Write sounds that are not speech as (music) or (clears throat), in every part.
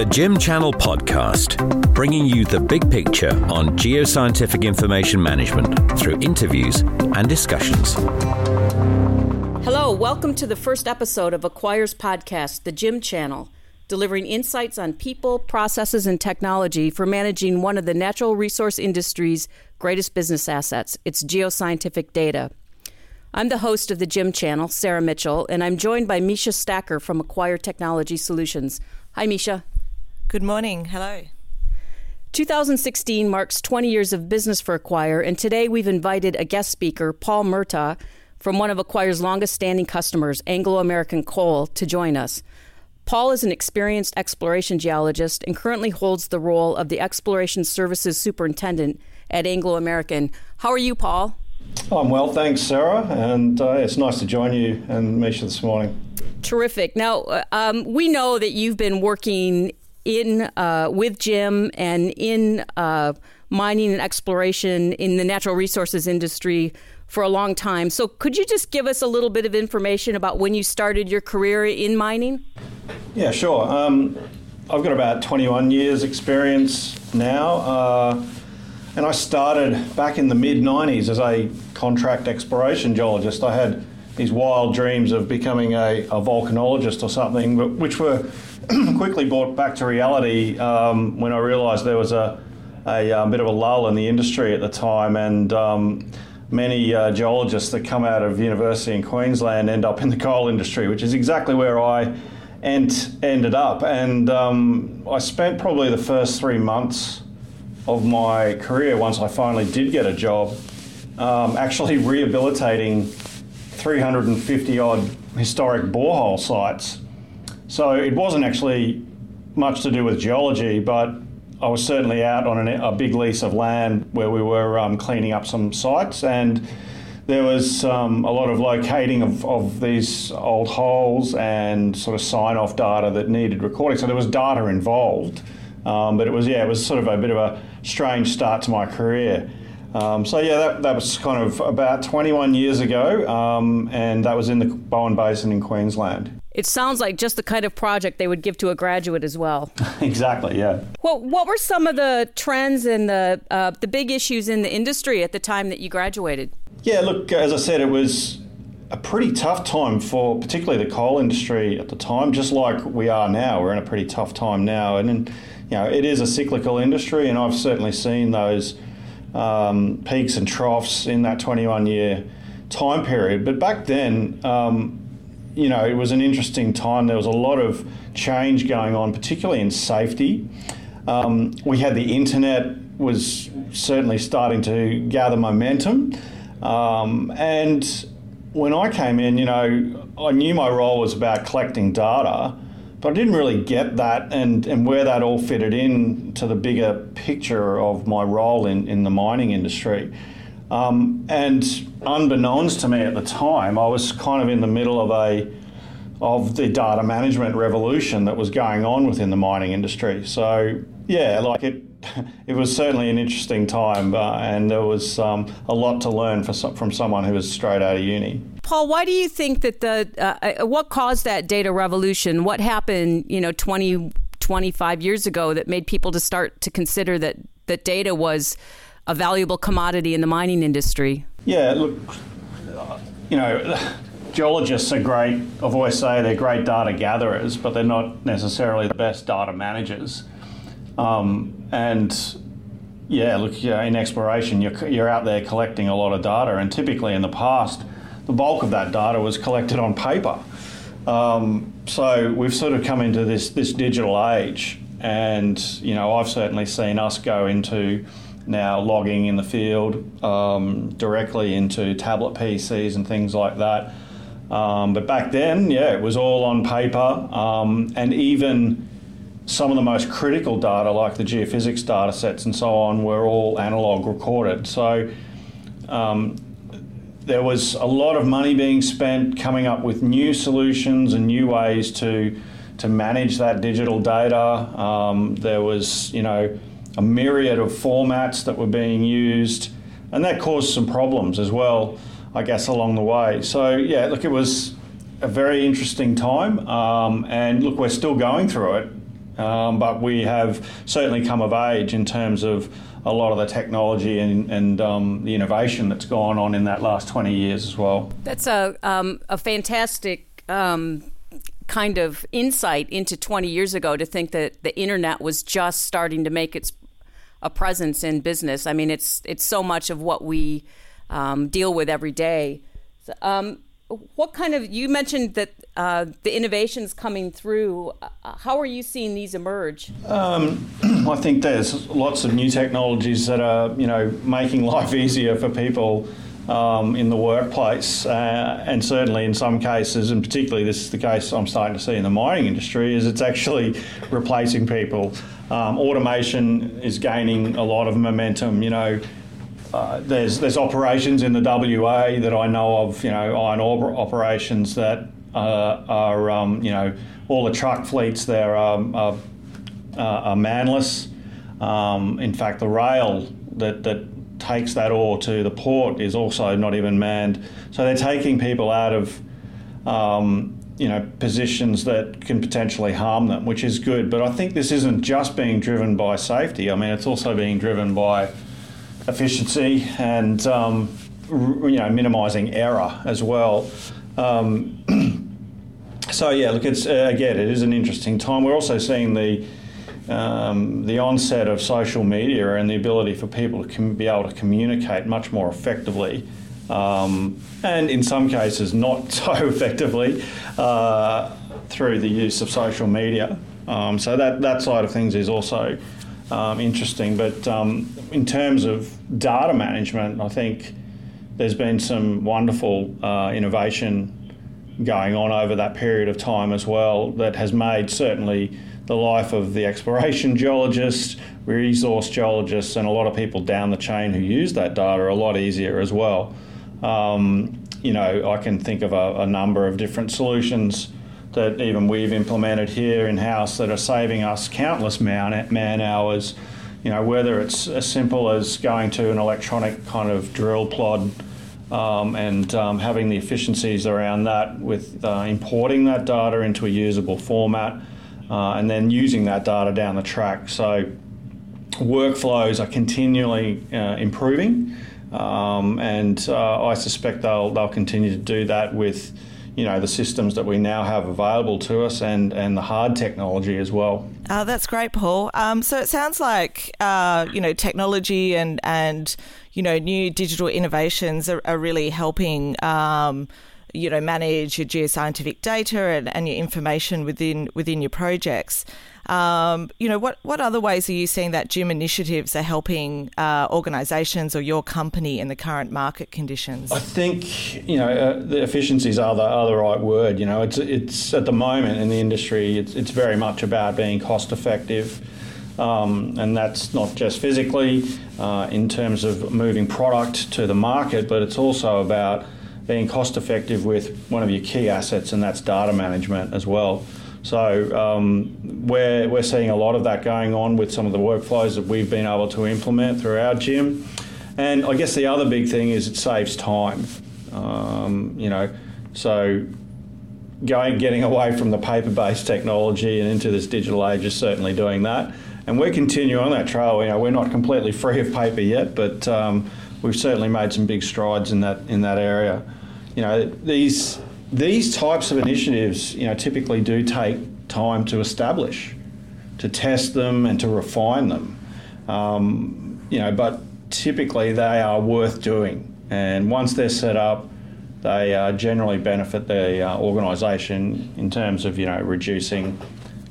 The GIM Channel Podcast, bringing you the big picture on geoscientific information management through interviews and discussions. Hello, welcome to the first episode of Acquire's podcast, The GIM Channel, delivering insights on people, processes, and technology for managing one of the natural resource industry's greatest business assets, its geoscientific data. I'm the host of the GIM Channel, Sarah Mitchell, and I'm joined by Misha Stacker from Acquire Technology Solutions. Hi, Misha. Good morning. Hello. 2016 marks 20 years of business for Acquire, and today we've invited a guest speaker, Paul Murtagh, from one of Acquire's longest standing customers, Anglo American Coal, to join us. Paul is an experienced exploration geologist and currently holds the role of the Exploration Services Superintendent at Anglo American. How are you, Paul? I'm well, thanks, Sarah, and uh, it's nice to join you and Misha this morning. Terrific. Now, uh, um, we know that you've been working in uh, with GIM and in uh, mining and exploration in the natural resources industry for a long time. So, could you just give us a little bit of information about when you started your career in mining? Yeah, sure. Um, I've got about 21 years' experience now. Uh, and I started back in the mid 90s as a contract exploration geologist. I had these wild dreams of becoming a, a volcanologist or something, which were (clears throat) quickly brought back to reality um, when I realised there was a, a, a, bit of a lull in the industry at the time, and um, many uh, geologists that come out of university in Queensland end up in the coal industry, which is exactly where I ent- ended up. And um, I spent probably the first three months of my career, once I finally did get a job, um, actually (laughs) rehabilitating 350 odd historic borehole sites. So it wasn't actually much to do with geology, but I was certainly out on an, a big lease of land where we were um, cleaning up some sites, and there was um, a lot of locating of, of these old holes and sort of sign off data that needed recording. So there was data involved. Um, but it was yeah, it was sort of a bit of a strange start to my career. Um, so yeah, that, that was kind of about 21 years ago, um, and that was in the Bowen Basin in Queensland. It sounds like just the kind of project they would give to a graduate as well. (laughs) exactly, yeah. Well, what were some of the trends and the uh, the big issues in the industry at the time that you graduated? Yeah, look, as I said, it was a pretty tough time for particularly the coal industry at the time, just like we are now. We're in a pretty tough time now, and. and you know, it is a cyclical industry, and I've certainly seen those um, peaks and troughs in that 21 year time period. But back then, um, you know, it was an interesting time. There was a lot of change going on, particularly in safety. Um, we had the internet was certainly starting to gather momentum, um, and when I came in, you know, I knew my role was about collecting data but I didn't really get that and, and where that all fitted in to the bigger picture of my role in, in the mining industry. Um, and unbeknownst to me at the time, I was kind of in the middle of a of the data management revolution that was going on within the mining industry. So yeah, like it, (laughs) it was certainly an interesting time, uh, and there was um, a lot to learn for, from someone who was straight out of uni. Paul, why do you think that the uh, uh, what caused that data revolution? What happened, you know, 20, 25 years ago that made people to start to consider that that data was a valuable commodity in the mining industry? Yeah, look, you know, geologists are great. I've always say they're great data gatherers, but they're not necessarily the best data managers. Um, and yeah, look, in exploration, you're, you're out there collecting a lot of data, and typically in the past the bulk of that data was collected on paper. Um, so we've sort of come into this this digital age, and you know I've certainly seen us go into now logging in the field um, directly into tablet PCs and things like that. Um, but back then, yeah, it was all on paper, um, and even some of the most critical data, like the geophysics data sets and so on, were all analog recorded. So um, there was a lot of money being spent coming up with new solutions and new ways to to manage that digital data. Um, there was, you know, a myriad of formats that were being used, and that caused some problems as well, I guess, along the way. So yeah, look, it was a very interesting time, um, and look, we're still going through it. Um, but we have certainly come of age in terms of a lot of the technology and, and um, the innovation that's gone on in that last 20 years as well. That's a, um, a fantastic um, kind of insight into 20 years ago to think that the internet was just starting to make its a presence in business. I mean, it's it's so much of what we um, deal with every day. So, um, what kind of you mentioned that uh, the innovations coming through? Uh, how are you seeing these emerge? Um, (clears throat) I think there's lots of new technologies that are you know making (laughs) life easier for people. Um, in the workplace, uh, and certainly in some cases, and particularly this is the case I'm starting to see in the mining industry, is it's actually replacing people. Um, automation is gaining a lot of momentum. You know, uh, there's there's operations in the WA that I know of, you know, iron ore operations that uh, are, um, you know, all the truck fleets there are, are, are manless. Um, in fact, the rail that, that takes that ore to the port is also not even manned. So they're taking people out of, um, you know, positions that can potentially harm them, which is good. But I think this isn't just being driven by safety. I mean, it's also being driven by efficiency and um, you know minimising error as well. Um, (clears throat) so yeah, look, it's uh, again, it is an interesting time. We're also seeing the um, the onset of social media and the ability for people to com- be able to communicate much more effectively, um, and in some cases not (laughs) so effectively uh, through the use of social media. Um, so that that side of things is also um, interesting. But um, in terms of data management, I think there's been some wonderful uh, innovation going on over that period of time as well that has made certainly the life of the exploration (laughs) geologist, resource geologists, and a lot of people down the chain who use that data a lot easier as well. Um, you know, I can think of a, a number of different solutions that even we've implemented here in house that are saving us countless man, man hours. You know, whether it's as simple as going to an electronic kind of drill plod um, and um, having the efficiencies around that with uh, importing that data into a usable format uh, and then using that data down the track. So workflows are continually uh, improving, um, and uh, I suspect they'll they'll continue to do that with you know the systems that we now have available to us and and the hard technology as well. Uh, that's great, Paul. Um, so it sounds like uh, you know technology and and you know new digital innovations are, are really helping. Um, you know, manage your geoscientific data and, and your information within within your projects. Um, you know, what, what other ways are you seeing that GIM initiatives are helping uh, organisations or your company in the current market conditions? I think you know uh, the efficiencies are the, are the right word. You know, it's it's at the moment in the industry, it's it's very much about being cost effective. Um, and that's not just physically uh, in terms of moving product to the market, but it's also about being cost effective with one of your key assets, and that's data management as well. So um, we're, we're seeing a lot of that going on with some of the workflows that we've been able to implement through our GIM. And I guess the other big thing is it saves time. Um, you know, so going getting away from the paper-based technology and into this digital age is certainly doing that. And we're continuing on that trail. You know, we're not completely free of paper yet, but um, we've certainly made some big strides in that in that area. You know, these these types of initiatives, you know, typically do take time to establish, to test them and to refine them. Um, you know, but typically they are worth doing, and once they're set up, they uh, generally benefit the uh, organisation in terms of you know reducing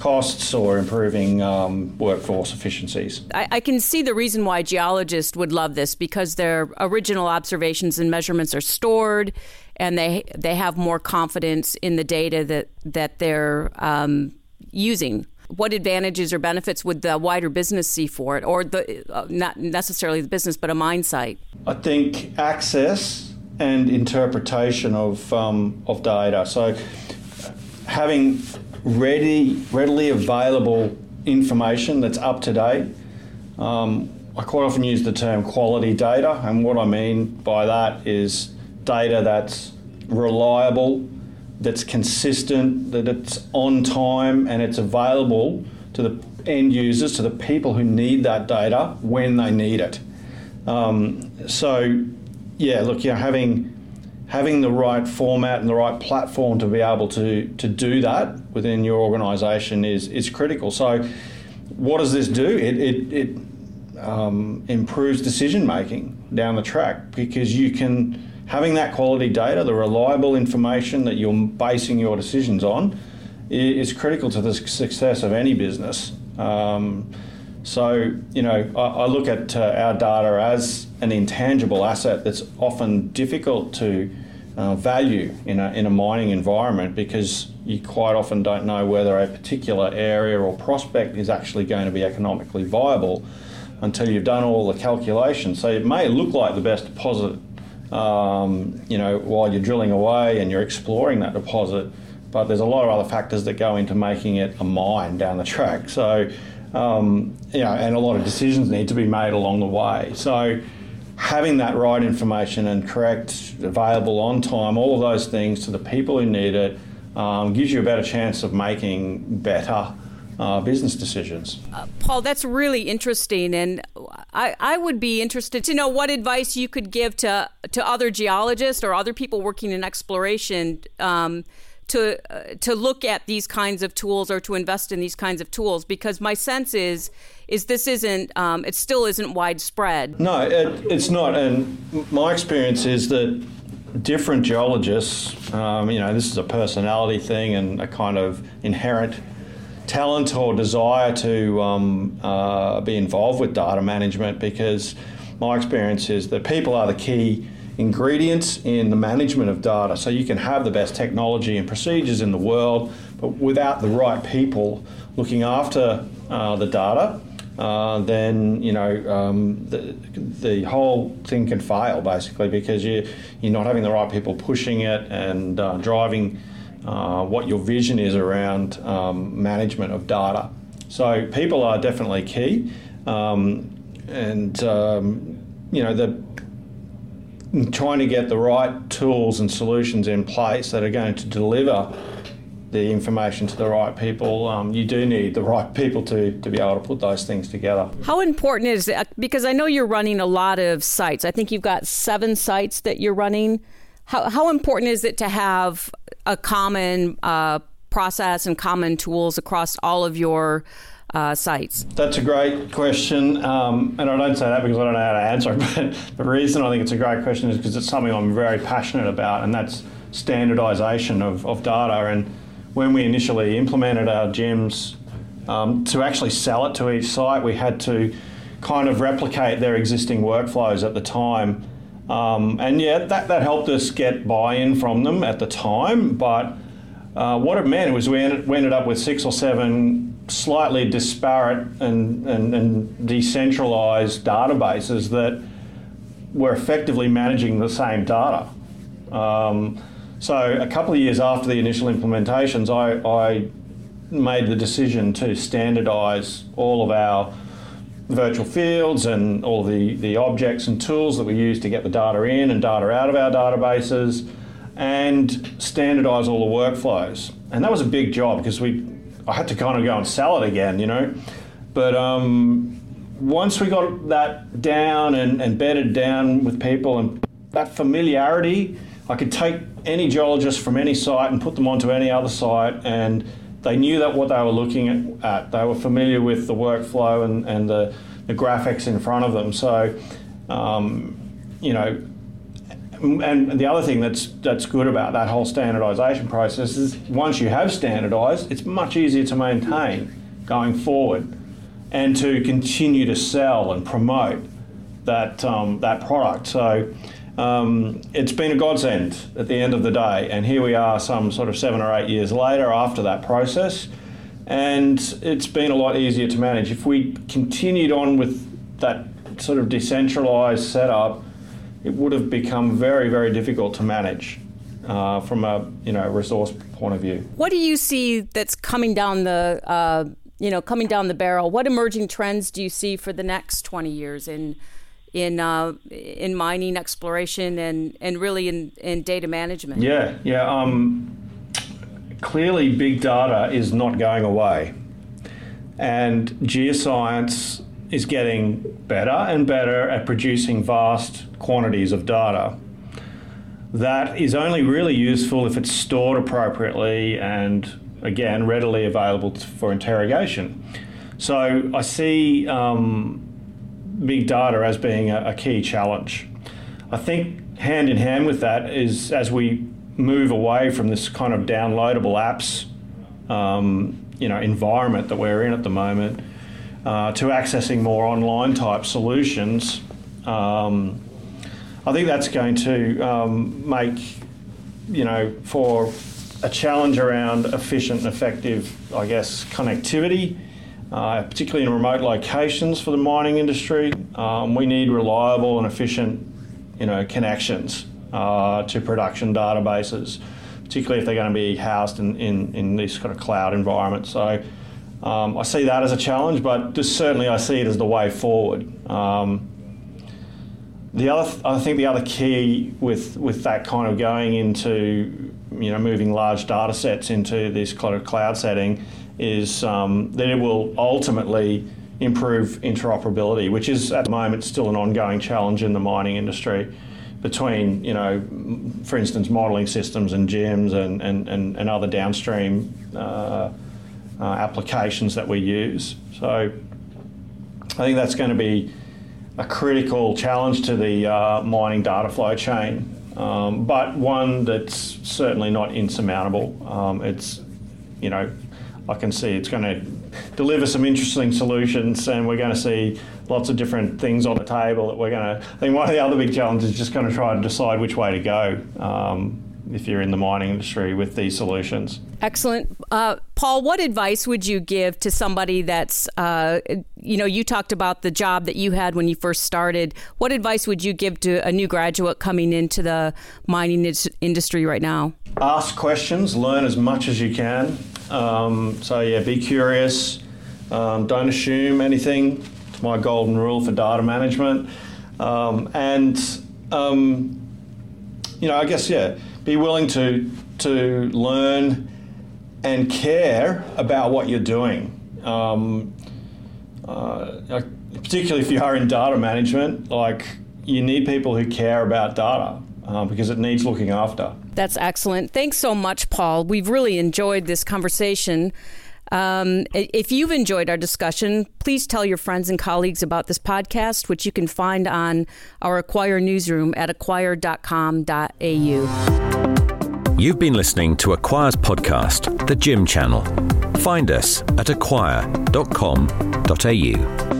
costs or improving um, workforce efficiencies. I, I, can see the reason why geologists would love this because their original observations and measurements are stored and they they have more confidence in the data that that they're um, using. What advantages or benefits would the wider business see for it, or the uh, not necessarily the business, but a mine site? I think access and interpretation of um, of data. So having ready, readily available information that's up to date. Um, I quite often use the term quality data, and what I mean by that is data that's reliable, that's consistent, that it's on time, and it's available to the end users, to the people who need that data when they need it. Um, so, yeah, look, you know, having having the right format and the right platform to be able to to do that within your organisation is is critical. So, what does this do? It it, it um, improves decision making down the track because you can having that quality data, the reliable information that you're basing your decisions on, is critical to the success of any business. Um, so, you know, I, I look at uh, our data as an intangible asset that's often difficult to uh, value in a, in a mining environment because you quite often don't know whether a particular area or prospect is actually going to be economically viable until you've done all the calculations. So it may look like the best deposit, um, you know, while you're drilling away and you're exploring that deposit, but there's a lot of other factors that go into making it a mine down the track. So, um, you know, and a lot of decisions need to be made along the way. So, having that right information and correct, available on time, all of those things to the people who need it um, gives you a better chance of making better. Uh, business decisions. Uh, Paul, that's really interesting, and I, I, would be interested to know what advice you could give to to other geologists or other people working in exploration um, to uh, to look at these kinds of tools or to invest in these kinds of tools because my sense is is this isn't um, it still isn't widespread. No, it, it's not, and my experience is that different geologists, um, you know, this is a personality thing and a kind of inherent talent or desire to um, uh, be involved with data management because my experience is that people are the key ingredients in the management of data. So you can have the best technology and procedures in the world, but without the right people looking after uh, the data, uh, then you know um, the, the whole thing can fail basically because you you're not having the right people pushing it and uh, driving uh, what your vision is around um, management of data. So people are definitely key, um, and um, you know the trying to get the right tools and solutions in place that are going to deliver the information to the right people, um, you do need the right people to, to be able to put those things together. How important is it? Because I know you're running a lot of sites. I think you've got seven sites that you're running. How, how important is it to have a common uh, process and common tools across all of your uh, sites? That's a great question, um, and I don't say that because I don't know how to answer it. (laughs) But the reason I think it's a great question is because it's something I'm very passionate about, and that's standardisation of, of data. And when we initially implemented our GIMS, um, to actually sell it to each site, we had to kind of replicate their existing workflows at the time. Um, and yeah, that, that helped us get buy in from them at the time, but uh, what it meant was we ended, we ended up with six or seven slightly disparate and, and, and decentralized databases that were effectively managing the same data. Um, so a couple of years after the initial implementations, I, I made the decision to standardize all of our virtual fields and all the, the objects and tools that we use to get the data in and data out of our databases and standardize all the workflows. And that was a big job because we I had to kind of go and sell it again, you know. But um, once we got that down and, and bedded down with people and that familiarity, I could take any geologist from any site and put them onto any other site and they knew that what they were looking at, they were familiar with the workflow and, and the, the graphics in front of them. So, um, you know, and the other thing that's that's good about that whole standardisation process is once you have standardised, it's much easier to maintain going forward, and to continue to sell and promote that um, that product. So. Um, it's been a godsend at the end of the day, and here we are, some sort of seven or eight years later after that process, and it's been a lot easier to manage. If we continued on with that sort of decentralised setup, it would have become very, very difficult to manage uh, from a you know resource point of view. What do you see that's coming down the uh, you know coming down the barrel? What emerging trends do you see for the next twenty years in in uh, in mining exploration and and really in, in data management? Yeah, yeah. Um, clearly, big data is not going away. and geoscience is getting better and better at producing vast quantities of data. That is only really useful if it's stored appropriately and, again, readily available for interrogation. So I see um, big data as being a, a key challenge. I think hand in hand with that is as we move away from this kind of downloadable apps, um, you know, environment that we're in at the moment, uh, to accessing more online type solutions. Um, I think that's going to um, make, you know, for a challenge around efficient and effective, I guess, connectivity, uh, particularly in remote locations for the mining industry. Um, we need reliable and efficient, you know, connections uh, to production databases, particularly if they're going to be housed in, in, in this kind of cloud environment. So um, I see that as a challenge, but certainly I see it as the way forward. Um, the other, th- I think the other key with with that kind of going into, you know, moving large data sets into this kind of cloud setting, is um, that it will ultimately improve interoperability, which is at the moment still an ongoing challenge in the mining industry between, you know, for instance, modelling systems and GIMS and, and, and, and other downstream uh, uh, applications that we use. So I think that's going to be a critical challenge to the uh, mining data flow chain, um, but one that's certainly not insurmountable. Um, it's, you know, I can see it's going to deliver some interesting solutions, and we're going to see lots of different things on the table that we're going to. I think one of the other big challenges is just going to try and decide which way to go. Um, if you're in the mining industry with these solutions. Excellent. Uh, Paul, what advice would you give to somebody that's, uh, you know, you talked about the job that you had when you first started. What advice would you give to a new graduate coming into the mining industry right now? Ask questions, learn as much as you can. Um, so, yeah, be curious, um, don't assume anything. It's my golden rule for data management. Um, and, um, you know, I guess, yeah be willing to to learn and care about what you're doing. Um, uh, particularly if you are in data management, like you need people who care about data uh, because it needs looking after. That's excellent. Thanks so much, Paul. We've really enjoyed this conversation. Um, if you've enjoyed our discussion, please tell your friends and colleagues about this podcast, which you can find on our Acquire newsroom at acquire.com.au. You've been listening to Acquire's podcast, The GIM Channel. Find us at acquire.com.au.